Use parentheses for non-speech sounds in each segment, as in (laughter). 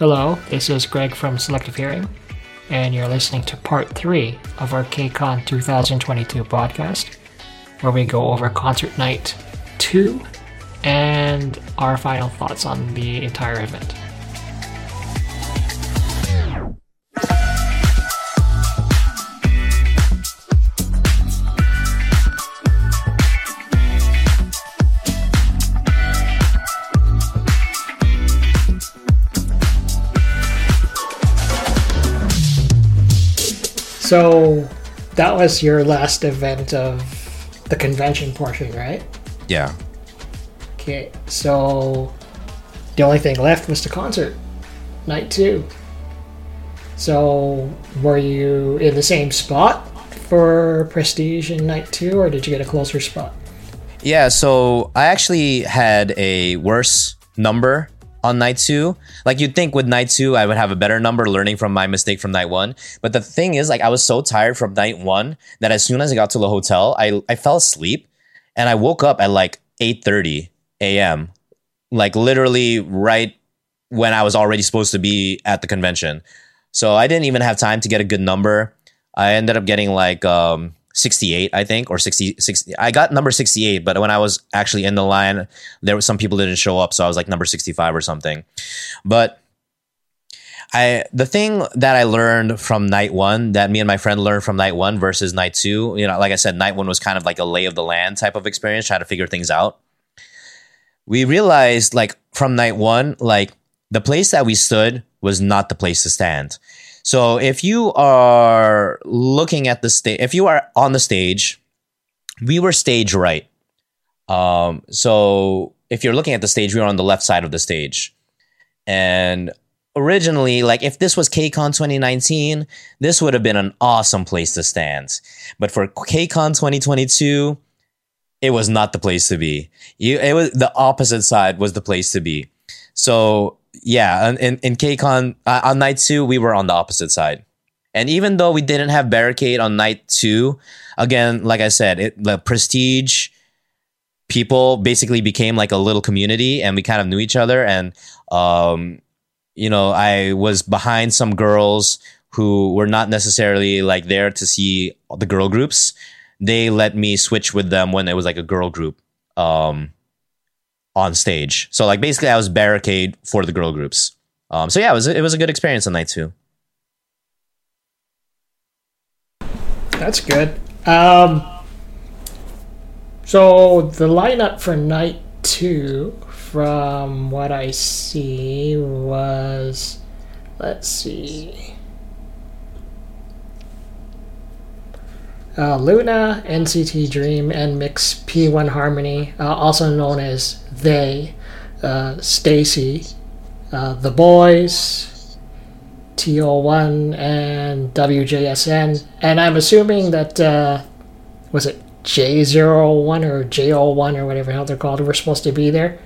Hello, this is Greg from Selective Hearing, and you're listening to part three of our KCON 2022 podcast, where we go over concert night two and our final thoughts on the entire event. So that was your last event of the convention portion, right? Yeah. Okay, so the only thing left was the concert, night two. So were you in the same spot for Prestige in night two, or did you get a closer spot? Yeah, so I actually had a worse number on night two. Like you'd think with night two, I would have a better number learning from my mistake from night one. But the thing is, like I was so tired from night one that as soon as I got to the hotel, I, I fell asleep and I woke up at like 8.30 a.m. Like literally right when I was already supposed to be at the convention. So I didn't even have time to get a good number. I ended up getting like um 68, I think, or 60, 60. I got number 68, but when I was actually in the line, there were some people didn't show up, so I was like number 65 or something. But I the thing that I learned from night one, that me and my friend learned from night one versus night two, you know, like I said, night one was kind of like a lay of the land type of experience, trying to figure things out. We realized like from night one, like the place that we stood was not the place to stand. So if you are looking at the stage, if you are on the stage, we were stage right. Um, so if you're looking at the stage, we were on the left side of the stage. And originally, like if this was KCON 2019, this would have been an awesome place to stand. But for KCON 2022, it was not the place to be. You, it was the opposite side was the place to be. So yeah, in in KCON uh, on night two, we were on the opposite side. And even though we didn't have barricade on night two, again, like I said, it, the prestige people basically became like a little community, and we kind of knew each other. And um, you know, I was behind some girls who were not necessarily like there to see the girl groups. They let me switch with them when it was like a girl group. Um, on stage. So like basically, I was barricade for the girl groups. Um, so yeah, it was it was a good experience on night two. That's good. Um, so the lineup for night two, from what I see, was let's see. Uh, LOONA, NCT Dream, NMIXX P1 Harmony, uh, also known as They, uh, STAYC, uh, The Boys, TO1, and WJSN. And I'm assuming that, uh, was it JO1 or JO1 or whatever the hell they're called, were supposed to be there?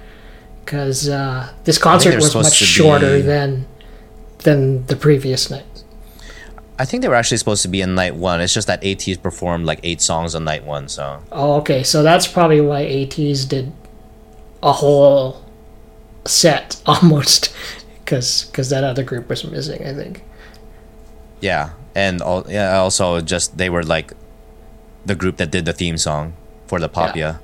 Because uh, this concert was much shorter be... than than the previous night. I think they were actually supposed to be in night one. It's just that ATEEZ performed like eight songs on night one. So. Oh, okay. So that's probably why ATEEZ did a whole set (laughs) almost, because because that other group was missing. I think. Yeah, and all, yeah, also just they were like the group that did the theme song for the Popya. Yeah.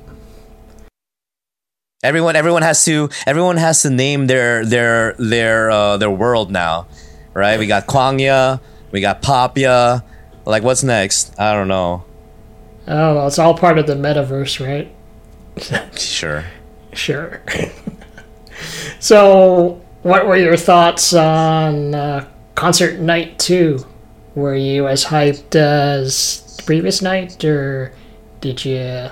Everyone, everyone has to, everyone has to name their their their uh, their world now, right? We got Kwangya, we got Popya. Like, what's next? I don't know. I don't know. It's all part of the metaverse, right? (laughs) sure. Sure. (laughs) so, what were your thoughts on uh, concert night two? Were you as hyped as the previous night, or did you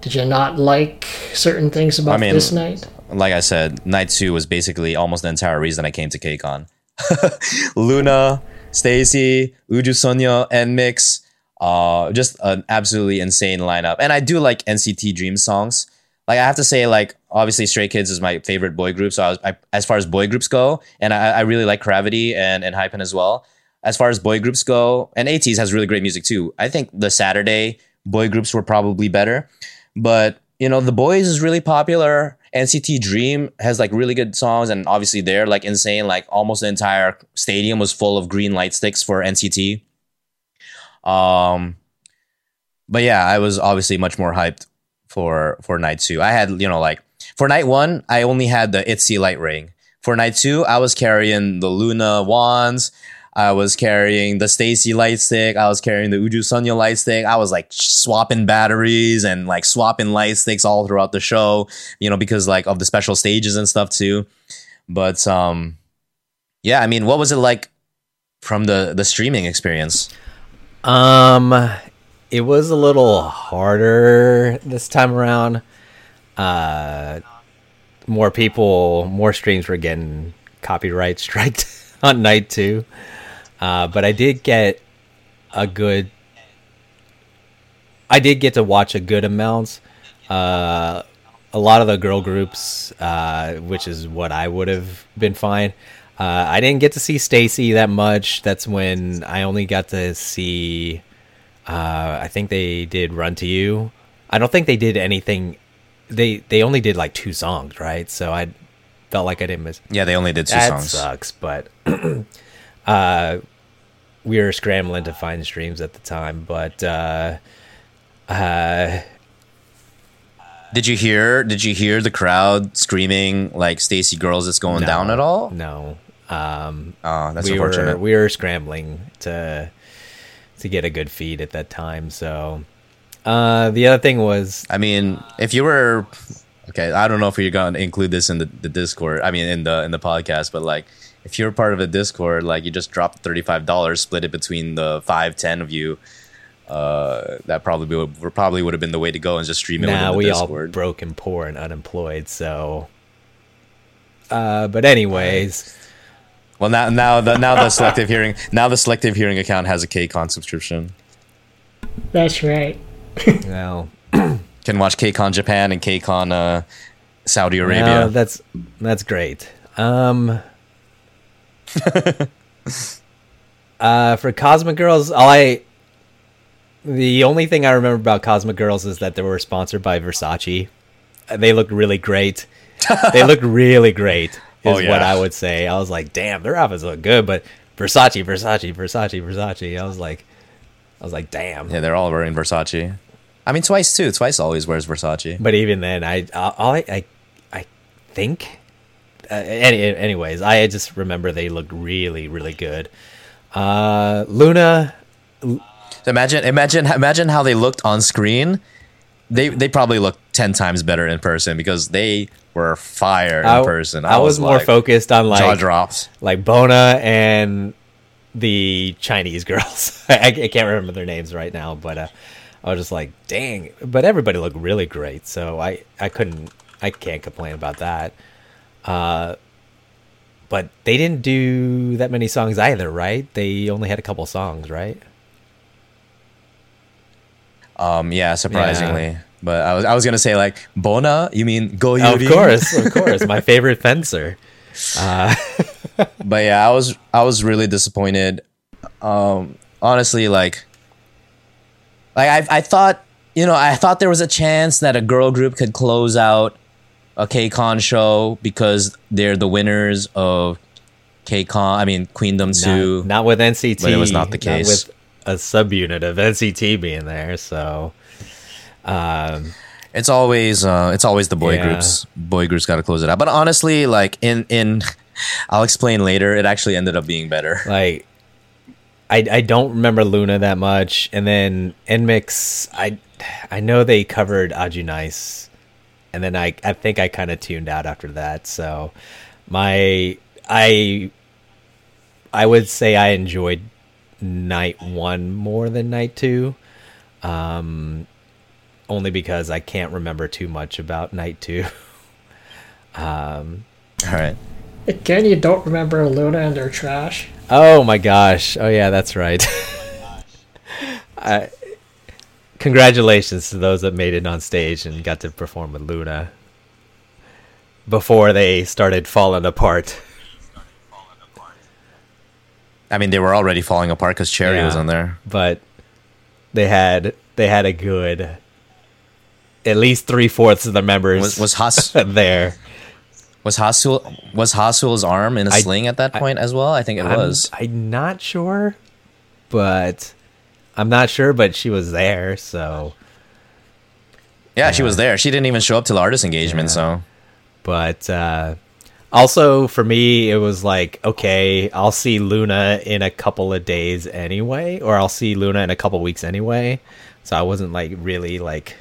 did you not like certain things about I mean, this night? Like I said, night two was basically almost the entire reason I came to KCON. (laughs) LOONA, STAYC, Uju Sonyo, NMIXX. Uh, just an absolutely insane lineup. And I do like NCT Dream songs. Like I have to say, like obviously Stray Kids is my favorite boy group. So I was, I, as far as boy groups go, and I, I really like CRAVITY and ENHYPEN as well. As far as boy groups go, and ATEEZ has really great music too. I think the Saturday boy groups were probably better, but you know, The Boys is really popular. NCT Dream has like really good songs, and obviously they're like insane. Like almost the entire stadium was full of green light sticks for NCT. Um, but yeah, I was obviously much more hyped for for night two. I had you know like for night one, I only had the ITZY light ring. For night two, I was carrying the LOONA wands. I was carrying the STAYC light stick. I was carrying the Uju Sunyo light stick. I was like swapping batteries and like swapping light sticks all throughout the show, you know, because like of the special stages and stuff too. But um yeah, I mean, what was it like from the the streaming experience? Um, it was a little harder this time around. Uh, more people, more streams were getting copyright (laughs) striked on night two. Uh, but I did get a good. I did get to watch a good amount. Uh, a lot of the girl groups, uh, which is what I would have been fine. Uh, I didn't get to see STAYC that much. That's when I only got to see. Uh, I think they did "Run to You." I don't think they did anything. They they only did like two songs, right? So I felt like I didn't miss. Yeah, they only did two that songs. sucks, but (clears throat) uh, we were scrambling to find streams at the time. But uh, uh, Did you hear? Did you hear the crowd screaming like "STAYC Girls, it's going no, down" at all? No. Um, Oh, that's we unfortunate. were we were scrambling to to get a good feed at that time. So uh, the other thing was I mean, if you were okay, I don't know if you're gonna include this in the, the Discord. I mean, in the in the podcast, but like, if you're part of a Discord, like you just dropped thirty five dollars, split it between the five ten of you. Uh, that probably would probably would have been the way to go and just stream it the we all Discord. broke and poor and unemployed. So, uh, but anyways. Well, now now the now the selective hearing now the selective hearing account has a KCON subscription. That's right. (laughs) Well, Can watch KCON Japan and KCON uh, Saudi Arabia. well, that's that's great. Um, (laughs) uh, for Cosmic Girls, all I the only thing I remember about Cosmic Girls is that they were sponsored by Versace. They looked really great. they looked (laughs) really great. Is Oh, yeah. what I would say. I was like, damn, their outfits look good, but Versace, Versace, Versace, Versace. I was like, I was like, damn. yeah, they're all wearing Versace. I mean, Twice too. Twice always wears Versace. But even then, I all I I, I think. Uh, any, anyways, I just remember they looked really really good. Uh, LOONA, Imagine, imagine, imagine how they looked on screen. They they probably looked ten times better in person because they were fire in I, person. I, was, more like, focused on like jaw like drops. like Bona and the Chinese (laughs) girls. I, I can't remember their names right now, but uh, I was just like, dang. But everybody looked really great, so I I couldn't I can't complain about that. Uh, but they didn't do that many songs either, right? They only had a couple songs, right? Um, yeah, surprisingly. But I was I was gonna say like Bona. You mean Go Of course, of (laughs) course, my favorite fencer. Uh, (laughs) But yeah, I was I was really disappointed. Um, honestly, like, like I I thought you know I thought there was a chance that a girl group could close out a KCON show because they're the winners of KCON. I mean Queendom two. not, not with NCT, But it was not the case. with a subunit of NCT being there, so. Um, It's always uh, it's always the boy Yeah. groups. Boy groups got to close it out. But honestly, like in in, (laughs) I'll explain later. It actually ended up being better. like I I don't remember LOONA that much, and then NMIXX I I know they covered Aju Nice, and then I I think I kind of tuned out after that. So my I I would say I enjoyed night one more than night two, um, only because I can't remember too much about night two. um, (laughs) All right. Again, you don't remember LOONA and their trash. Oh my gosh! Oh yeah, that's right. (laughs) I, congratulations to those that made it on stage and got to perform with LOONA before they started falling apart. I mean, they were already falling apart because Cherry Yeah. was on there. But they had they had a good at least three fourths of the members Was was Has (laughs) there. was Haseul was Haseul's arm in a I- sling at that point as well? I think it I'm, was. I'm not sure, but I'm not sure, but she was there, so. Yeah, she was there. She didn't even show up to the artist engagement. Yeah. So But uh, also for me, it was like, okay, I'll see LOONA in a couple of days anyway, or I'll see LOONA in a couple weeks anyway. So I wasn't like really like,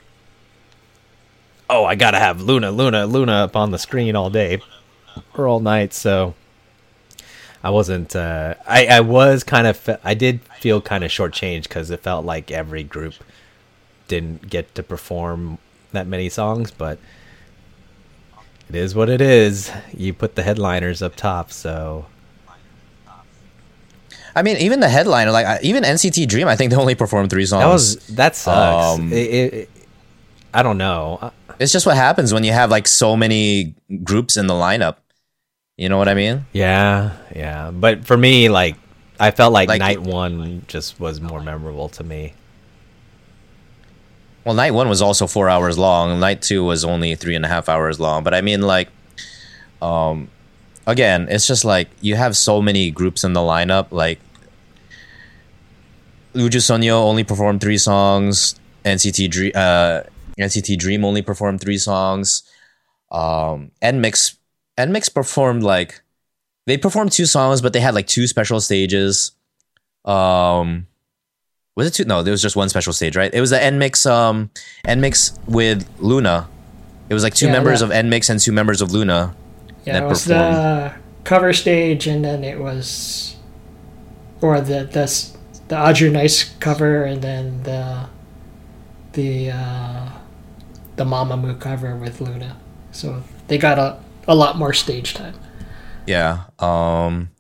oh, I gotta have LOONA, LOONA, LOONA up on the screen all day or all night. So I wasn't. Uh, I I was kind of. fe- I did feel kind of shortchanged because it felt like every group didn't get to perform that many songs, but it is what it is. You put the headliners up top, so I mean, even the headliner, like even NCT Dream, I think they only performed three songs. that was that sucks. Um, It- it- it- I don't know. Uh, It's just what happens when you have like so many groups in the lineup. You know what I mean? Yeah, yeah. But for me, like, I felt like, Like- night one just was more memorable to me. Well, night one was also four hours long. Night two was only three and a half hours long. But I mean, like, um, again, it's just like you have so many groups in the lineup. Like, Uju Sonyo only performed three songs. NCT Dream, uh, NCT Dream only performed three songs. Um, NMIXX, NMIXX performed like they performed two songs, but they had like two special stages. Um, was it two? No, there was just one special stage, right? It was the NMIXX, um, NMIXX with LOONA. It was like two Yeah, members that- of NMIXX and two members of LOONA. Yeah, that it was performed. the cover stage, and then it was, or the the the Aju Nice cover, and then the the uh, the Mamamoo cover with LOONA. So they got a a lot more stage time. Yeah. Um,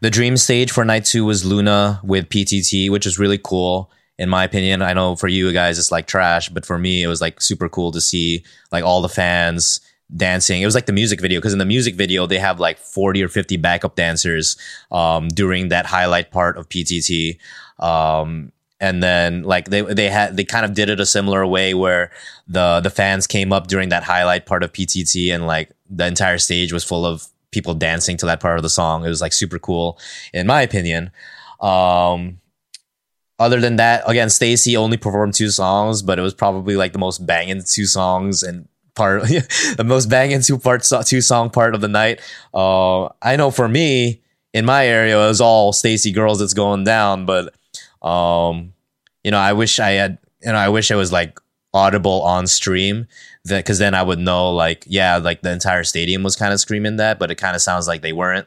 the dream stage for night two was LOONA with PTT, which is really cool in my opinion. I know for you guys it's like trash, but for me it was like super cool to see like all the fans dancing. It was like the music video because in the music video they have like 40 or 50 backup dancers um, during that highlight part of PTT. Um, and then like they they had they kind of did it a similar way where the the fans came up during that highlight part of PTT and like the entire stage was full of people dancing to that part of the song. It was like super cool in my opinion. Um other than that, again, STAYC only performed two songs, but it was probably like the most banging two songs and part (laughs) the most banging two part two song part of the night. Uh, I know for me in my area it was all STAYC girls that's going down, but um, you know, I wish I had you know, I wish it was like audible on stream that because then I would know like yeah, like the entire stadium was kind of screaming that, but it kind of sounds like they weren't.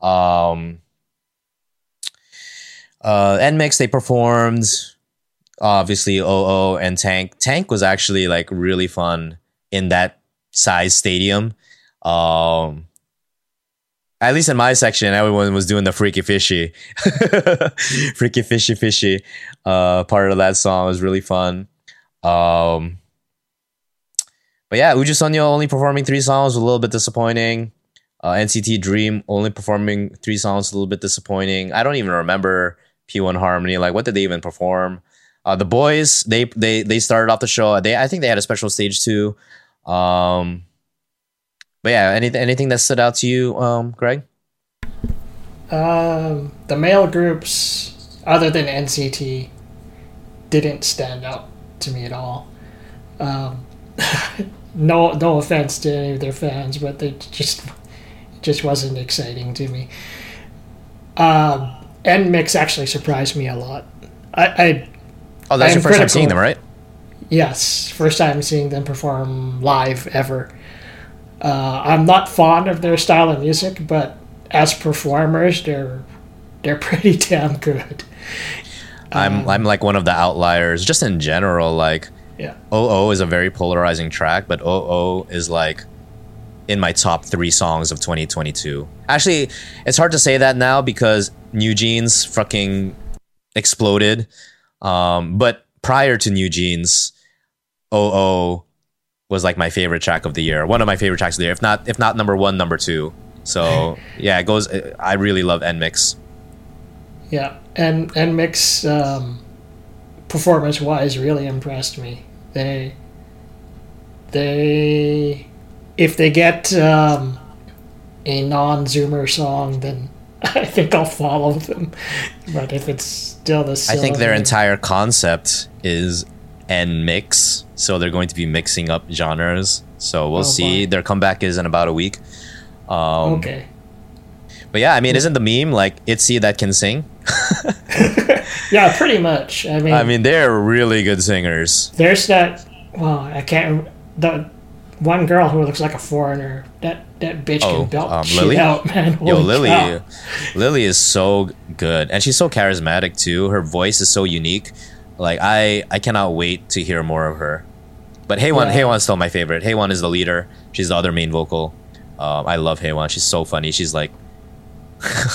Um, uh, NMIXX they performed obviously OO and Tank. Tank was actually like really fun in that size stadium. Um, at least in my section, everyone was doing the freaky fishy, (laughs) freaky fishy fishy. Uh, part of that song was really fun. Um, but yeah, Uju Sonyo only performing three songs was a little bit disappointing. Uh, NCT Dream only performing three songs a little bit disappointing. I don't even remember P1 Harmony. Like, what did they even perform? Uh, the boys they they they started off the show. They I think they had a special stage too. Um, but yeah, anything anything that stood out to you, um, Greg? Um, the male groups, other than NCT, didn't stand out to me at all. Um, (laughs) no, no offense to any of their fans, but they just it just wasn't exciting to me. Um, NMIXX actually surprised me a lot. I, I Oh, that's your first time seeing them, right? Yes, first time seeing them perform live ever. Uh, I'm not fond of their style of music, but as performers, they're they're (laughs) pretty damn good. I'm I'm like one of the outliers, just in general. Like Yeah, OO is a very polarizing track, but OO is like in my top three songs of 2022. Actually, it's hard to say that now because New Jeans fucking exploded. Um, but prior to New Jeans, OO was like my favorite track of the year. One of my favorite tracks of the year, if not if not number one, number two. So (laughs) yeah, it goes. I really love NMIXX. yeah, NMIXX um, performance wise really impressed me. They they if they get um, a non-zoomer song then (laughs) i think i'll follow them but if it's still the same. I think their entire concept is NMIXX, so they're going to be mixing up genres. So we'll Oh, see. boy. Their comeback is in about a week. Um, okay But yeah, I mean, isn't the meme like Itzy that can sing? (laughs) yeah pretty much i mean, I mean, they're really good singers. there's that well i can't the one girl who looks like a foreigner that that bitch Oh, can belt um, shit Lily? out man Yo, Lily, cow. Lily is so good, and she's so charismatic too. Her voice is so unique. Like I, I cannot wait to hear more of her. But Haewon, Yeah. Haewon's still my favorite. Haewon is the leader. She's the other main vocal. Um, I love Haewon. She's so funny. She's like. (laughs)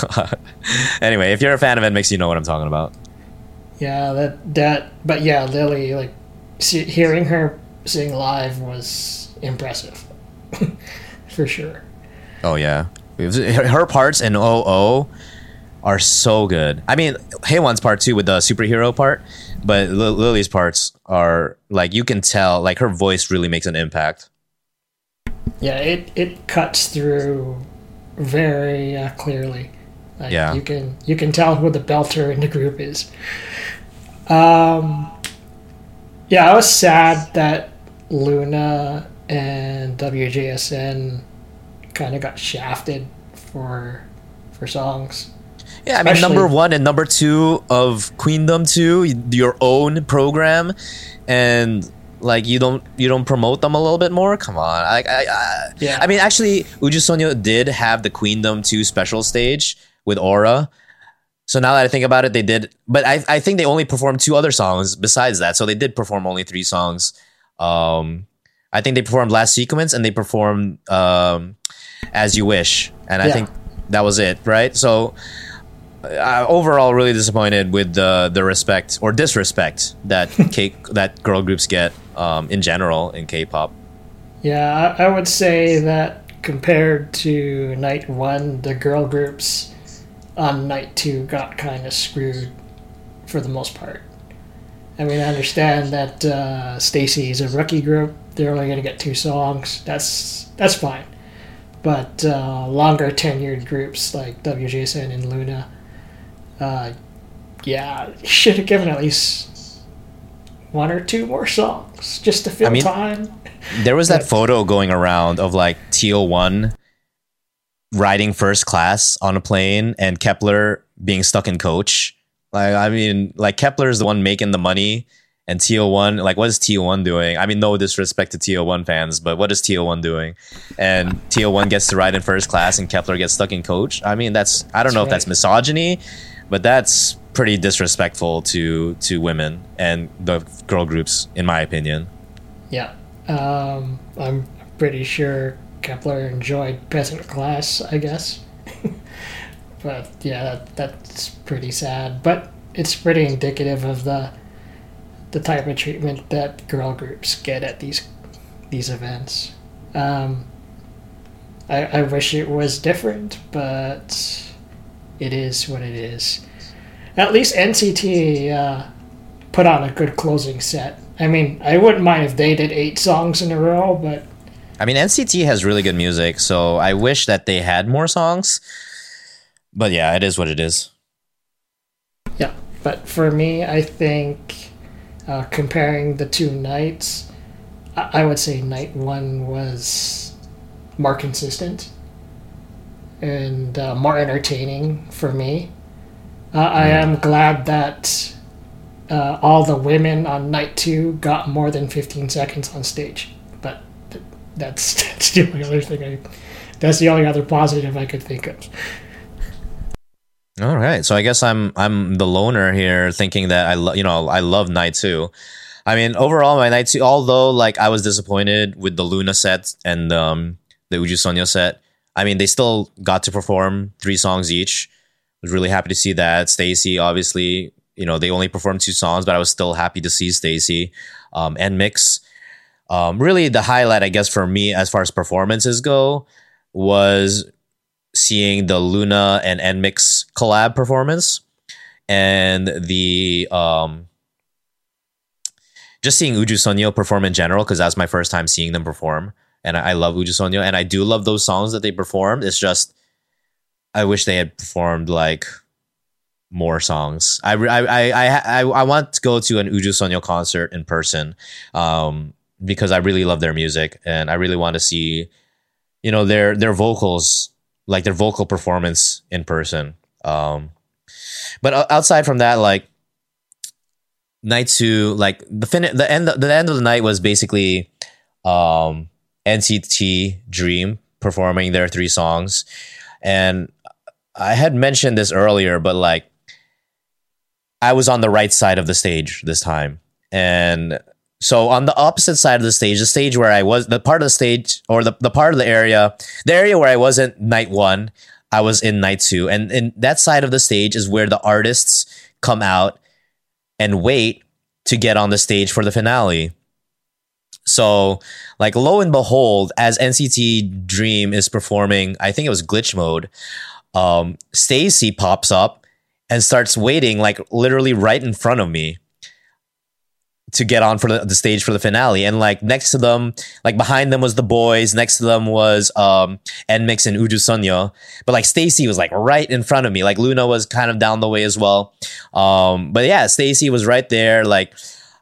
anyway, if you're a fan of NMIXX, you know what I'm talking about. Yeah, that that. But yeah, Lily, like, see, hearing her sing live was impressive, (laughs) for sure. Oh yeah, her parts in OO are so good. I mean, Haewon's part too with the superhero part, but Li- Lily's parts are like you can tell like her voice really makes an impact. Yeah, it it cuts through very uh, clearly. Like, Yeah. you can you can tell who the belter in the group is. Um, yeah, I was sad that LOONA and WJSN kind of got shafted for for songs. Yeah, I mean Especially- number one and number two of Queendom two, your own program, and like you don't you don't promote them a little bit more. Come on, I I, I, Yeah. I mean actually, Uju did have the Queendom two special stage with Aura. So now that I think about it, they did, but I I think they only performed two other songs besides that. So they did perform only three songs. Um, I think they performed Last Sequence and they performed um, As You Wish, and I Yeah. think that was it, right? So uh, overall really disappointed with the the respect or disrespect that (laughs) K that girl groups get um, in general in K-pop. Yeah, I, I would say that compared to night one, the girl groups on night two got kind of screwed for the most part. I mean, I understand that uh, STAYC is a rookie group; they're only going to get two songs. That's that's fine. But uh, longer tenured groups like WJSN and LOONA, uh, yeah, should have given at least one or two more songs just to fill I mean- time. There was that photo going around of like TL1 riding first class on a plane and Kep1er being stuck in coach. Like I mean, like Kep1er is the one making the money and TL1 like what is TL1 doing? I mean no disrespect to TL1 fans, but what is TL1 doing? And TL1 gets to ride in first class and Kep1er gets stuck in coach. I mean that's I don't know if that's misogyny, but that's pretty disrespectful to to women and the girl groups in my opinion. Yeah, um, I'm pretty sure Kep1er enjoyed peasant class, I guess. (laughs) but yeah, that, that's pretty sad. But it's pretty indicative of the the type of treatment that girl groups get at these these events. Um, I, I wish it was different, but it is what it is. At least NCT uh, put on a good closing set. I mean, I wouldn't mind if they did eight songs in a row, but I mean, NCT has really good music, so I wish that they had more songs. But yeah, it is what it is. yeah. But for me, I think uh, comparing the two nights, I, I would say night one was more consistent and uh, more entertaining for me. Uh, I am glad that uh, all the women on night two got more than 15 seconds on stage. But th- that's (laughs) that's the only other thing I. That's the only other positive I could think of. All right, so I guess I'm I'm the loner here, thinking that I lo- you know I love night two. I mean, overall, my night two, although like I was disappointed with the LOONA set and um, the Uju Sonya set. I mean, they still got to perform three songs each. I was really happy to see that. STAYC, obviously, you know, they only performed two songs, but I was still happy to see STAYC um, NMIXX. Um, really, the highlight, I guess, for me as far as performances go, was seeing the LOONA and NMIXX collab performance and the um just seeing Uju Sonyo perform in general because that's my first time seeing them perform, and I, love Uju Sonyo, and I do love those songs that they performed. It's just I wish they had performed like more songs. I I I I, I want to go to an Uju Sonyo concert in person, um, because I really love their music and I really want to see, you know, their their vocals, like their vocal performance in person. Um, but outside from that, like night two, like the fin the end the end of the night was basically um NCT Dream performing their three songs. And I had mentioned this earlier, but like I was on the right side of the stage this time. And so on the opposite side of the stage, the stage where I was, the part of the stage or the, the part of the area, the area where I wasn't night one, I was in night two. And in that side of the stage is where the artists come out and wait to get on the stage for the finale. So, like, lo and behold, as NCT Dream is performing, I think it was glitch mode, um, STAYC pops up and starts waiting, like, literally right in front of me to get on for the, the, stage for the finale. And like next to them, like behind them was the boys. Next to them was um NMIXX and Uju Sonyo. But like STAYC was like right in front of me. Like LOONA was kind of down the way as well. Um, but yeah, STAYC was right there. Like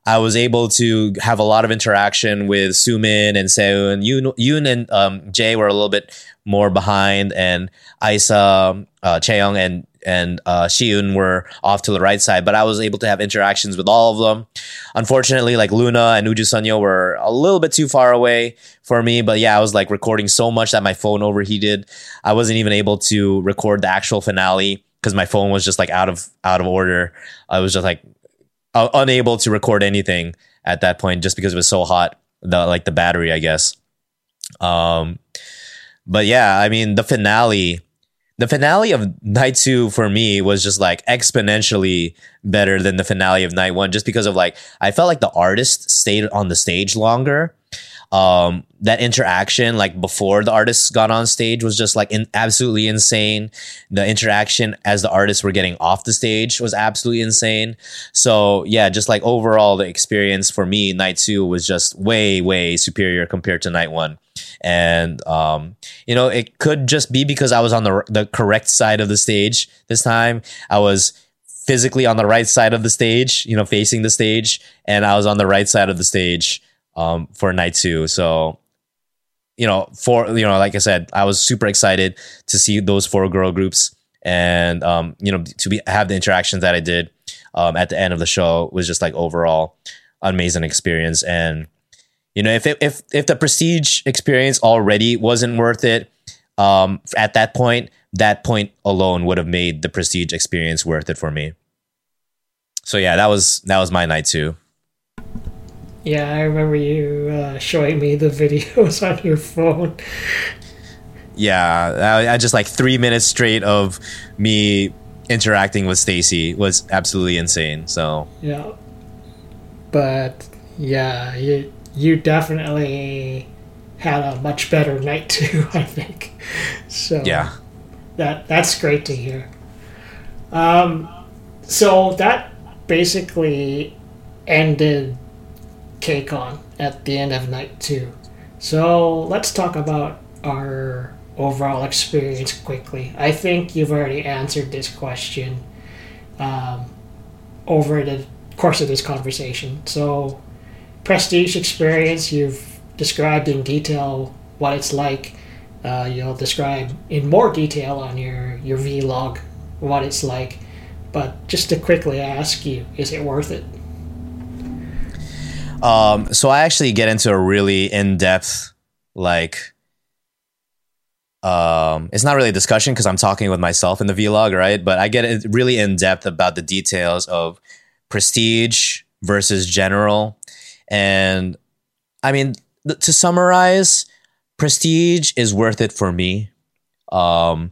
I was able to have a lot of interaction with Sumin and Seun. Yoon, Yoon and um, Jay were a little bit more behind, and Isa, uh, Chaeyoung, and and uh, Sieun were off to the right side. But I was able to have interactions with all of them. Unfortunately, like LOONA and Uju Sonyo were a little bit too far away for me. But yeah, I was like recording so much that my phone overheated. I wasn't even able to record the actual finale because my phone was just like out of out of order. I was just like uh, unable to record anything at that point just because it was so hot. The like the battery, I guess. Um, but yeah, I mean the finale. The finale of night two for me was just like exponentially better than the finale of night one, just because of like I felt like the artist stayed on the stage longer um, that interaction like before the artists got on stage was just like in, absolutely insane. The interaction as the artists were getting off the stage was absolutely insane. So yeah just like overall the experience for me night two was just way way superior compared to night one. And um, you know it could just be because i was on the, the correct side of the stage this time. I was physically on the right side of the stage you know facing the stage and i was on the right side of the stage um, for night two. So, you know, for you know, like I said, I was super excited to see those four girl groups, and um, you know, to be have the interactions that I did um, at the end of the show was just like overall amazing experience. And you know, if it, if if the prestige experience already wasn't worth it um, at that point, that point alone would have made the prestige experience worth it for me. So yeah, that was that was my night too. Yeah, I remember you uh, showing me the (laughs) videos on your phone. Yeah, I, I just like three minutes straight of me interacting with STAYC was absolutely insane. So yeah, but yeah, you you definitely had a much better night (laughs) too. I think. So yeah, that that's great to hear. Um, so that basically ended KCON at the end of night two. So let's talk about our overall experience quickly. I think you've already answered this question um, over the course of this conversation. So, prestige experience, you've described in detail what it's like. Uh, you'll describe in more detail on your, your vlog what it's like. But just to quickly ask you, is it worth it? Um, so I actually get into a really in depth, like, um, it's not really a discussion because I'm talking with myself in the vlog, right? But I get really in depth about the details of prestige versus general. And I mean, th- to summarize, prestige is worth it for me. Um,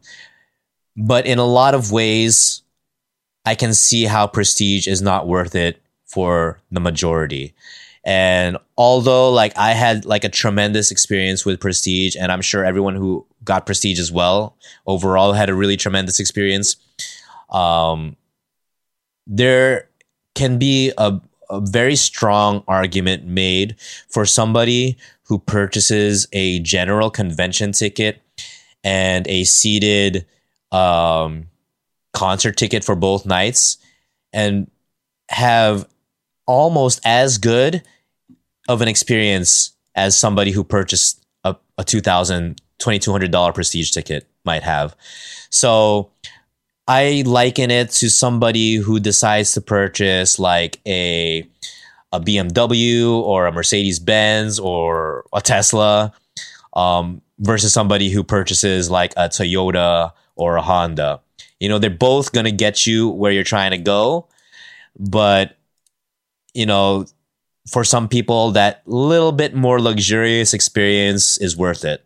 but in a lot of ways, I can see how prestige is not worth it for the majority. And although like I had like a tremendous experience with Prestige, and I'm sure everyone who got Prestige as well overall had a really tremendous experience. Um, there can be a a very strong argument made for somebody who purchases a general convention ticket and a seated um, concert ticket for both nights and have almost as good of an experience as somebody who purchased a, a $2,000, $2,200 prestige ticket might have. So I liken it to somebody who decides to purchase like a a BMW or a Mercedes Benz or a Tesla um, versus somebody who purchases like a Toyota or a Honda. You know, they're both going to get you where you're trying to go, but you know, for some people that little bit more luxurious experience is worth it.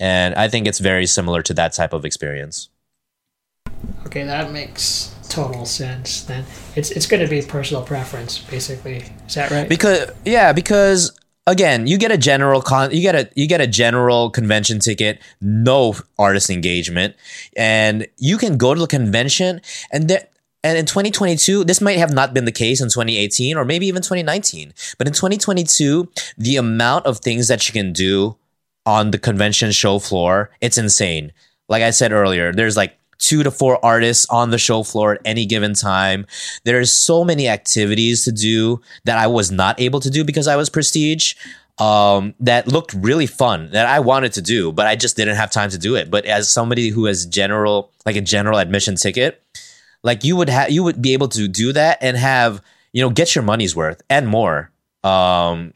And I think it's very similar to that type of experience. Okay, that makes total sense. Then it's it's going to be personal preference, basically. Is that right? Because yeah, because again, you get a general con, you get a you get a general convention ticket, no artist engagement, and you can go to the convention and there. And in 2022, this might have not been the case in 2018 or maybe even 2019. But in 2022, the amount of things that you can do on the convention show floor, it's insane. Like I said earlier, there's like two to four artists on the show floor at any given time. There's so many activities to do that I was not able to do because I was prestige. Um, that looked really fun that I wanted to do, but I just didn't have time to do it. But as somebody who has general, like a general admission ticket, like you would have, you would be able to do that and have, you know, get your money's worth and more. Um,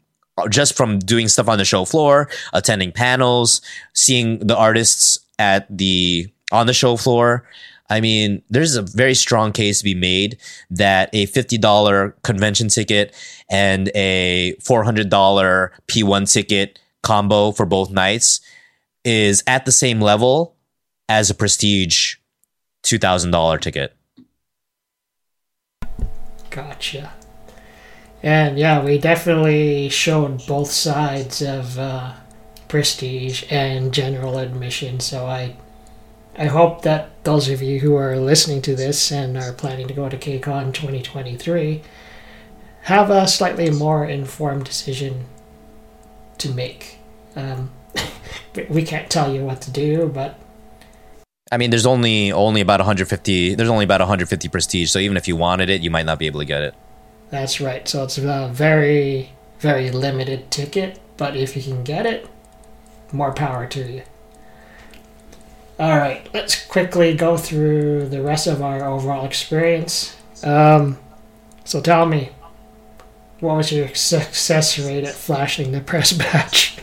just from doing stuff on the show floor, attending panels, seeing the artists at the on the show floor. I mean, there's a very strong case to be made that a $50 convention ticket and a $400 P1 ticket combo for both nights is at the same level as a prestige $2,000 ticket. Gotcha. And yeah, we definitely showed both sides of uh, prestige and general admission. So I I hope that those of you who are listening to this and are planning to go to KCON 2023 have a slightly more informed decision to make. Um, (laughs) we can't tell you what to do, but I mean, there's only only about 150. There's only about 150 prestige, so even if you wanted it, you might not be able to get it. That's right. So it's a very very limited ticket, but if you can get it, more power to you. All right, let's quickly go through the rest of our overall experience. Um, so tell me, what was your success rate at flashing the press badge?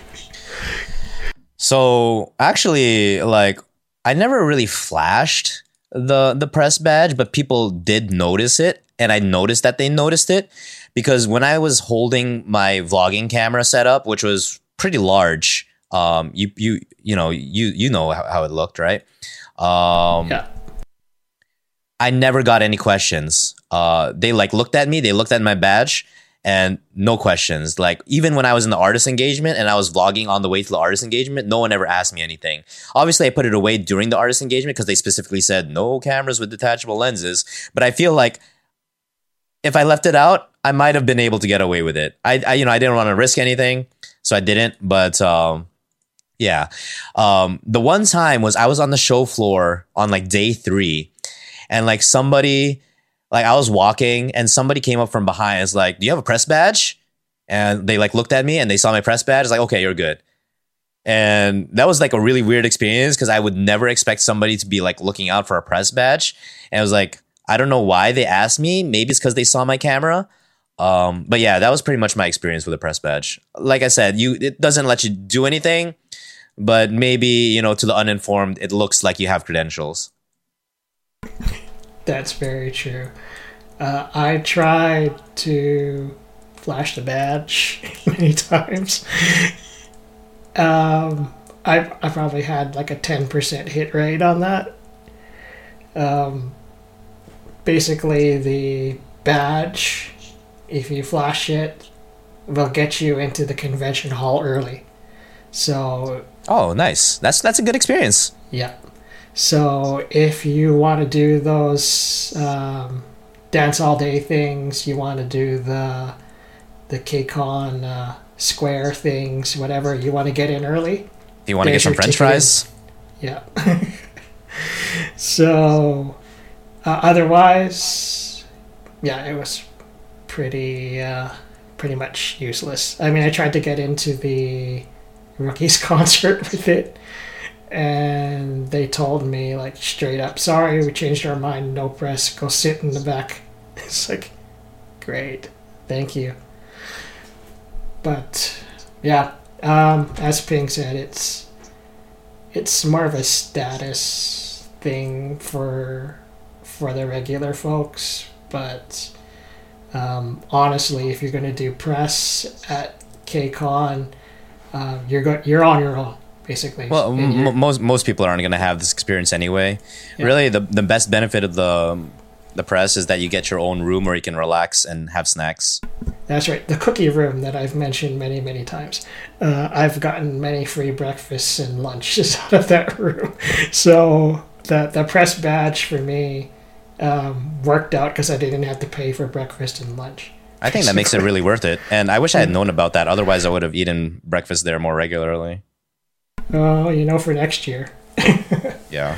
So actually, like I never really flashed the the press badge, but people did notice it, and I noticed that they noticed it because when I was holding my vlogging camera setup, which was pretty large, um, you you you know you you know how, how it looked, right? Um, yeah. I never got any questions. Uh, they like looked at me, they looked at my badge, and no questions. Like even when I was in the artist engagement and I was vlogging on the way to the artist engagement, no one ever asked me anything. Obviously, I put it away during the artist engagement because they specifically said no cameras with detachable lenses. But I feel like if I left it out, I might have been able to get away with it. I, I you know I didn't want to risk anything, so I didn't. But um, yeah. Um, the one time was I was on the show floor on like day three, and like somebody, like I was walking, and somebody came up from behind. It's like, "Do you have a press badge?" And they like looked at me and they saw my press badge. It's like, "Okay, you're good." And that was like a really weird experience because I would never expect somebody to be like looking out for a press badge. And it was like, I don't know why they asked me. Maybe it's because they saw my camera. Um, but yeah, that was pretty much my experience with a press badge. Like I said, you it doesn't let you do anything but maybe you know to the uninformed it looks like you have credentials that's very true uh, i tried to flash the badge (laughs) many times um, I, I probably had like a 10% hit rate on that um, basically the badge if you flash it will get you into the convention hall early so Oh, nice. That's that's a good experience. Yeah. So if you want to do those um, dance all day things, you want to do the the KCON uh, square things, whatever, you want to get in early. You want to get some French fries, Yeah. (laughs) so, uh, otherwise, yeah, it was pretty uh, pretty much useless. I mean, I tried to get into the rookies (laughs) concert with it, and they told me like straight up, "Sorry, we changed our mind. No press. Go sit in the back." (laughs) It's like, great, thank you. But yeah, um, as Ping said, it's it's more of a status thing for for the regular folks but um, honestly if you're to do press at KCON uh, you're go- you're on your own basically well, m- most most people aren't going to have this experience anyway. Yeah. Really, the the best benefit of the the press is that you get your own room where you can relax and have snacks. That's right. The cookie room that I've mentioned many, many times. Uh, I've gotten many free breakfasts and lunches (laughs) out of that room. So the the press badge for me um, worked out because I didn't have to pay for breakfast and lunch. I think that makes it really worth it. And I wish I had known about that. Otherwise, I would have eaten breakfast there more regularly. Oh, you know, for next year. (laughs) Yeah.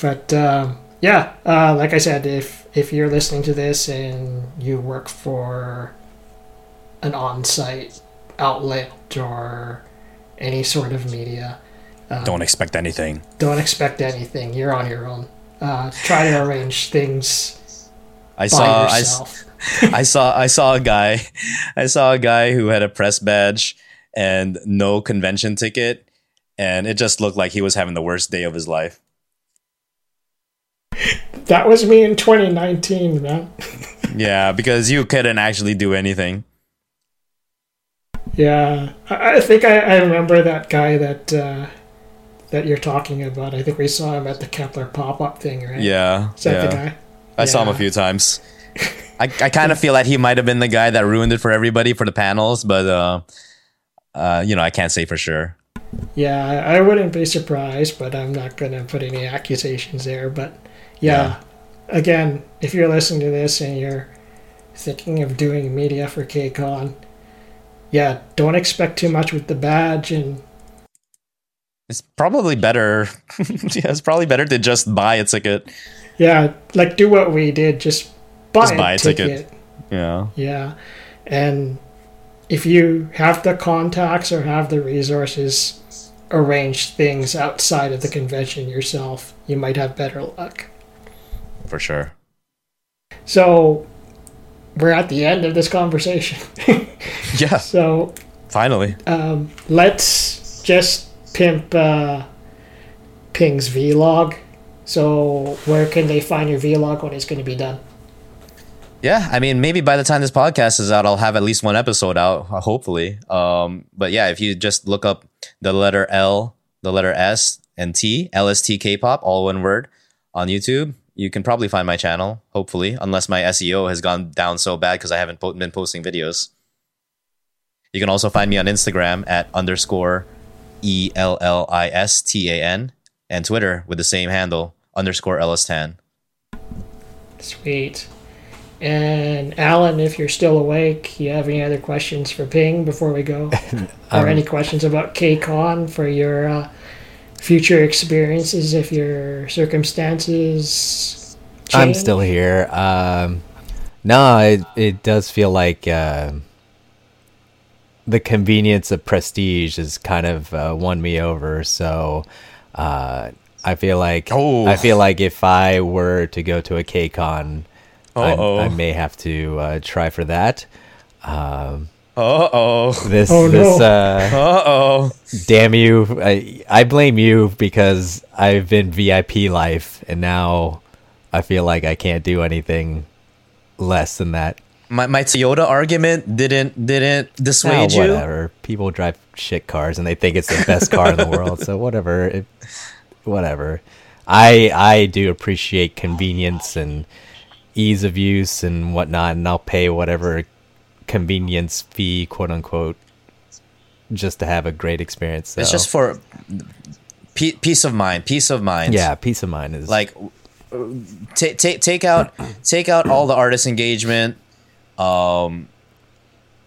But um, yeah, uh, like I said, if if you're listening to this and you work for an on-site outlet or any sort of media, um, Don't expect anything. don't expect anything. You're on your own. Uh, try to arrange (laughs) things I by saw I, s- yourself. (laughs) I saw I saw a guy I saw a guy who had a press badge and no convention ticket and it just looked like he was having the worst day of his life. That was me in 2019, man. (laughs) Yeah, because you couldn't actually do anything. Yeah, I, think I, I remember that guy that uh, that you're talking about. I think we saw him at the Kep1er pop-up thing, right? Yeah. Is that yeah. the guy? I saw him a few times. (laughs) I, I kind of feel that he might have been the guy that ruined it for everybody for the panels, but uh, uh, you know, I can't say for sure. Yeah, I, wouldn't be surprised, but I'm not going to put any accusations there. But yeah, again, if you're listening to this and you're thinking of doing media for KCON, yeah, don't expect too much with the badge and It's probably better. (laughs) yeah, it's probably better to just buy a ticket. yeah, like do what we did, just buy, Just a, buy a ticket. ticket. Yeah. Yeah, and if you have the contacts or have the resources, arrange things outside of the convention yourself. You might have better luck. For sure. So we're at the end of this conversation. (laughs) Yeah, so finally. um, let's just pimp uh, Ping's vlog. So where can they find your vlog when it's going to be done? Yeah, I mean, maybe by the time this podcast is out, I'll have at least one episode out, hopefully. Um, but yeah, if you just look up the letter L, the letter S, and T, LST K-pop, all one word, on YouTube, you can probably find my channel, hopefully, unless my SEO has gone down so bad because I haven't po- been posting videos. You can also find me on Instagram at underscore E L L I S T A N and Twitter with the same handle, underscore Ellis Tan. Sweet. And Alan, if you're still awake, you have any other questions for Ping before we go? (laughs) or Um, any questions about KCON for your uh, future experiences if your circumstances I'm still here. Um, no, it, it does feel like uh, the convenience of prestige has kind of uh, won me over. So uh, I feel like Oh. I feel like if I were to go to a KCON, I, Uh-oh. I may have to uh, try for that. Um, Uh oh. this Oh, this no. uh, oh. damn you! I, I blame you because I've been VIP life, and now I feel like I can't do anything less than that. My my Toyota argument didn't didn't Now, dissuade you. whatever. People drive shit cars and they think it's the best car in the world. So whatever. It, whatever. I I do appreciate convenience and ease of use and whatnot, and I'll pay whatever convenience fee, quote unquote, just to have a great experience. It's just for pe- peace of mind. Peace of mind. yeah, peace of mind is Like take take take out take out all the artist engagement. Um,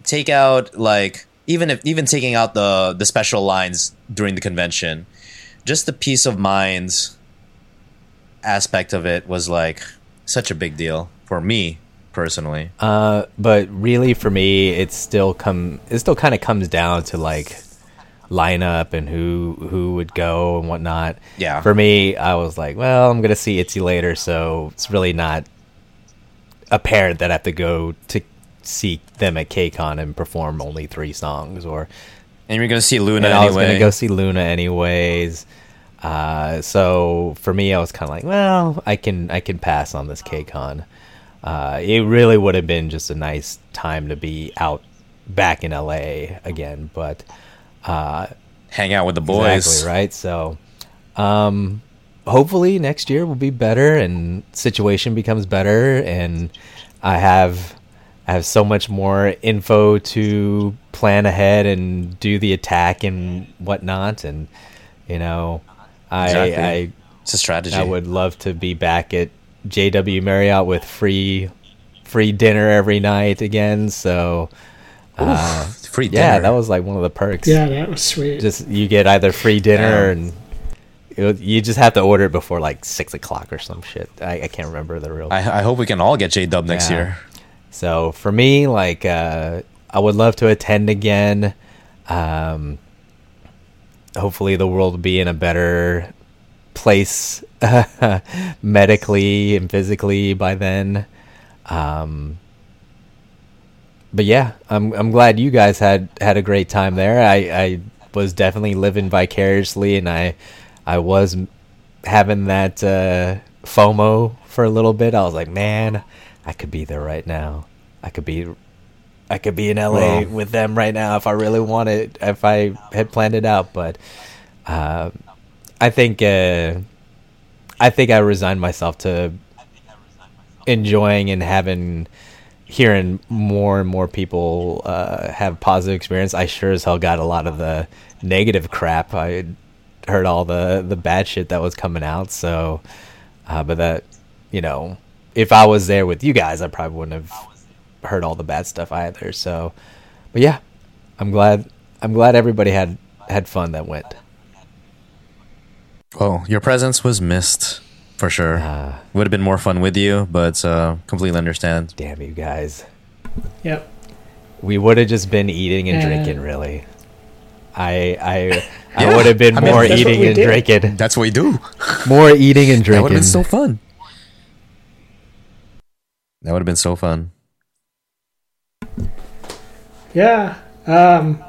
take out like even if even taking out the the special lines during the convention, just the peace of mind aspect of it was like such a big deal for me personally. Uh, but really, for me, it's still come. It still kind of comes down to like lineup and who who would go and whatnot. Yeah. For me, I was like, well, I'm gonna see Itzy later, so it's really not apparent that I have to go to see them at KCON and perform only three songs, or And you're gonna see LOONA and I was anyway. gonna go see LOONA anyways. Uh, so for me, I was kind of like, well, I can I can pass on this KCON. Uh, it really would have been just a nice time to be out back in LA again, but uh, Hang out with the boys. exactly right. So um, hopefully next year will be better and situation becomes better, and I have I have so much more info to plan ahead and do the attack and whatnot, and you know, I Exactly. I It's a strategy. I would love to be back at JW Marriott with free free dinner every night again. So uh, Free dinner. yeah, that was like one of the perks. Yeah, that was sweet. just you get either free dinner Damn. and it, you just have to order it before like six o'clock or some shit. I, I can't remember the real. I, I hope we can all get J Dub next Yeah. year. So for me, like, uh, I would love to attend again. Um, hopefully, the world will be in a better place (laughs) medically and physically by then. Um, but yeah, I'm I'm glad you guys had had a great time there. I I was definitely living vicariously, and I I was having that uh, FOMO for a little bit. I was like, man, I could be there right now. I could be, I could be in LA Well- with them right now if I really wanted. If I had planned it out, but uh, I think uh, I think I resigned myself to enjoying and having hearing more and more people uh, have positive experience. I sure as hell got a lot of the negative crap. I heard all the the bad shit that was coming out. So, uh, but that you know, if I was there with you guys, I probably wouldn't have heard all the bad stuff either. So, but yeah, I'm glad. I'm glad everybody had had fun that went. Oh, your presence was missed for sure. Uh, Would have been more fun with you, but uh, completely understand. damn you guys. Yep. We would have just been eating and Yeah. drinking, really. I I I would have been I more that's what eating and did. drinking, That's what we do. more eating and drinking. That would have been so fun. That would have been so fun. Yeah. Um,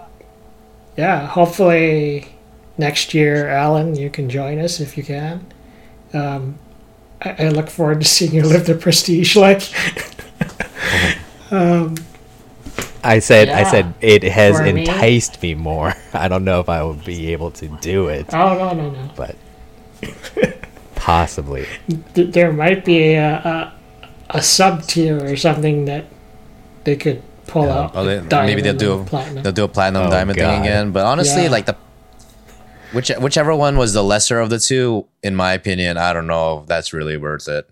yeah. Hopefully next year, Alan, you can join us if you can. Um, I, I look forward to seeing you live the prestige life. (laughs) um, I said I said it has For me. enticed me more. (laughs) I don't know if I would be able to do it, oh no no no. but possibly. (laughs) There might be a, a, a sub tier or something that they could pull Yeah. out. Oh, they, like maybe they'll do and platinum. they'll do a platinum Oh, diamond God. thing again. But honestly, Yeah. like the which whichever one was the lesser of the two, in my opinion, I don't know if that's really worth it.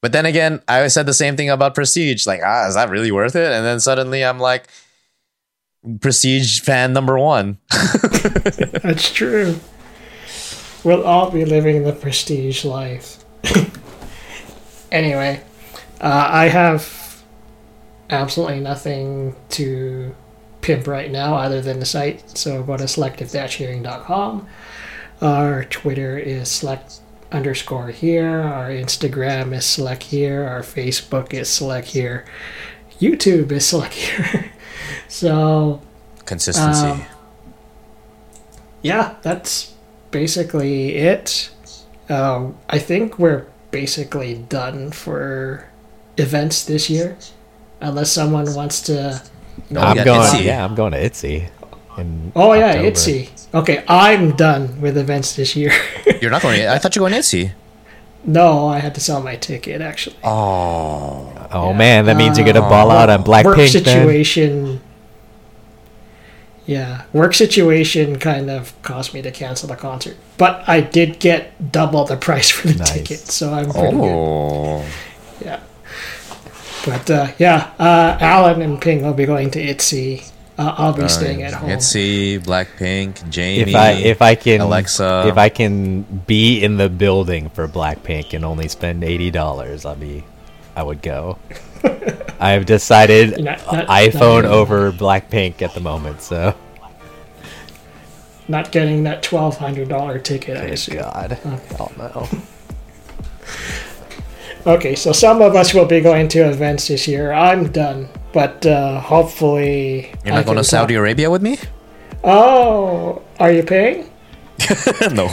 But then again, I always said the same thing about Prestige. Like, ah, is that really worth it? And then suddenly I'm like, Prestige fan number one. (laughs) That's true. We'll all be living the prestige life. (laughs) anyway, uh, I have absolutely nothing to pimp right now other than the site. So go to selective-hearing.com. Our Twitter is select underscore here. Our Instagram is select here. Our Facebook is select here. YouTube is select here. (laughs) so Consistency. Um, yeah, that's basically it. Um, I think we're basically done for events this year, unless someone wants to. No, I'm got going. Itzy. Yeah, I'm going to Itzy. in Oh yeah, October. Itzy. Okay, I'm done with events this year. (laughs) You're not going. To, I thought you were going Itzy. no, I had to sell my ticket actually. Oh, Oh man, that means you're gonna ball Work- out on Work Blackpink then. situation. Yeah, work situation kind of caused me to cancel the concert, but I did get double the price for the Nice. ticket, so I'm pretty good. Oh. Yeah. But uh, yeah, uh, Alan and Ping will be going to ITZY. Uh, I'll be staying at home. Itzy, Blackpink, Jamie. If I if I can Alexa. if I can be in the building for Blackpink and only spend eighty dollars, I'll be I would go. (laughs) I have decided Not- not- iPhone not- over Blackpink at the moment. So Not getting that twelve hundred dollar ticket. I Good assume. God, oh no. Okay, so some of us will be going to events this year. I'm done, but uh, hopefully. You're not going to Saudi Arabia with me? Oh, are you paying? (laughs) no.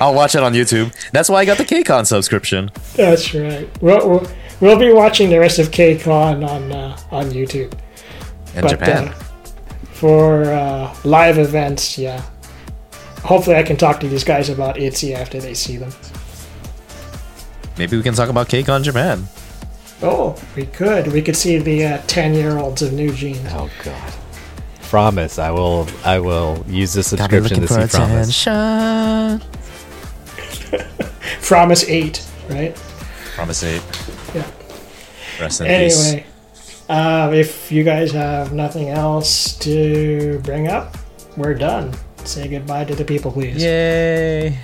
I'll watch it on YouTube. That's why I got the KCON subscription. That's right. We'll, we'll, we'll be watching the rest of KCON on uh, on YouTube. In But, Japan. uh, for uh, live events, yeah. Hopefully, I can talk to these guys about ITZY after they see them. Maybe we can talk about KCON Japan. Oh, we could. We could see the ten-year-olds of NewJeans. Oh God. Promise, I will. I will use the subscription to see Promise. attention. (laughs) Promise eight, right? Promise 8. Yeah. Rest in peace. Anyway, uh, if you guys have nothing else to bring up, we're done. Say goodbye to the people, please. Yay.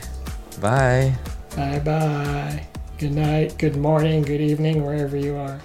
Bye. Bye bye. Good night, good morning, good evening, wherever you are.